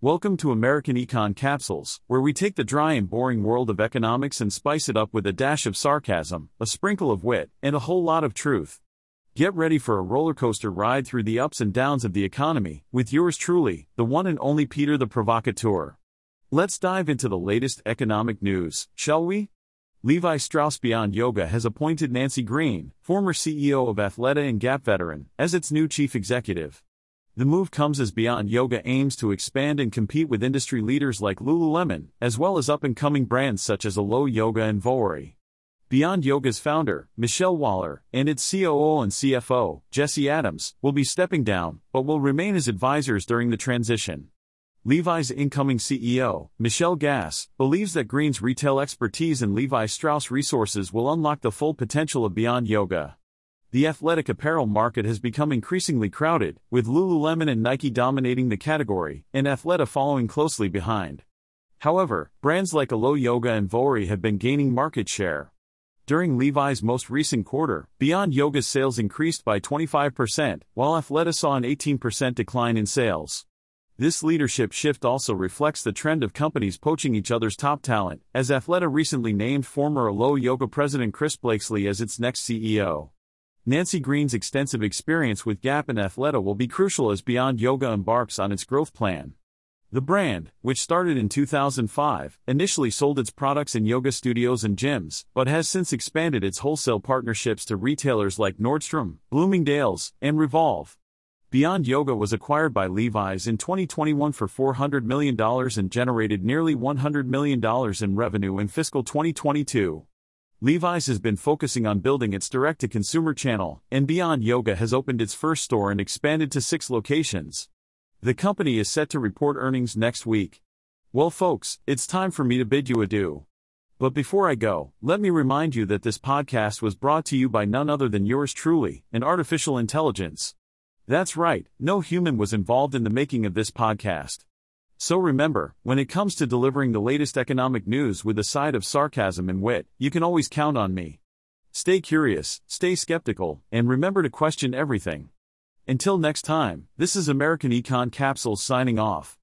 Welcome to American Econ Capsules, where we take the dry and boring world of economics and spice it up with a dash of sarcasm, a sprinkle of wit, and a whole lot of truth. Get ready for a roller coaster ride through the ups and downs of the economy, with yours truly, the one and only Peter the Provocateur. Let's dive into the latest economic news, shall we? Levi Strauss Beyond Yoga has appointed Nancy Green, former CEO of Athleta and Gap veteran, as its new chief executive. The move comes as Beyond Yoga aims to expand and compete with industry leaders like Lululemon, as well as up and coming brands such as Alo Yoga and Vuori. Beyond Yoga's founder, Michelle Wahler, and its COO and CFO, Jesse Adams, will be stepping down, but will remain as advisors during the transition. Levi's incoming CEO, Michelle Gass, believes that Green's retail expertise and Levi Strauss resources will unlock the full potential of Beyond Yoga. The athletic apparel market has become increasingly crowded, with Lululemon and Nike dominating the category, and Athleta following closely behind. However, brands like Alo Yoga and Vuori have been gaining market share. During Levi's most recent quarter, Beyond Yoga's sales increased by 25%, while Athleta saw an 18% decline in sales. This leadership shift also reflects the trend of companies poaching each other's top talent, as Athleta recently named former Alo Yoga president Chris Blakeslee as its next CEO. Nancy Green's extensive experience with Gap and Athleta will be crucial as Beyond Yoga embarks on its growth plan. The brand, which started in 2005, initially sold its products in yoga studios and gyms, but has since expanded its wholesale partnerships to retailers like Nordstrom, Bloomingdale's, and Revolve. Beyond Yoga was acquired by Levi's in 2021 for $400 million and generated nearly $100 million in revenue in fiscal 2022. Levi's has been focusing on building its direct to consumer channel, and Beyond Yoga has opened its first store and expanded to six locations. The company is set to report earnings next week. Well, folks, it's time for me to bid you adieu. But before I go, let me remind you that this podcast was brought to you by none other than yours truly, an artificial intelligence. That's right, no human was involved in the making of this podcast. So remember, when it comes to delivering the latest economic news with a side of sarcasm and wit, you can always count on me. Stay curious, stay skeptical, and remember to question everything. Until next time, this is American Econ Capsules signing off.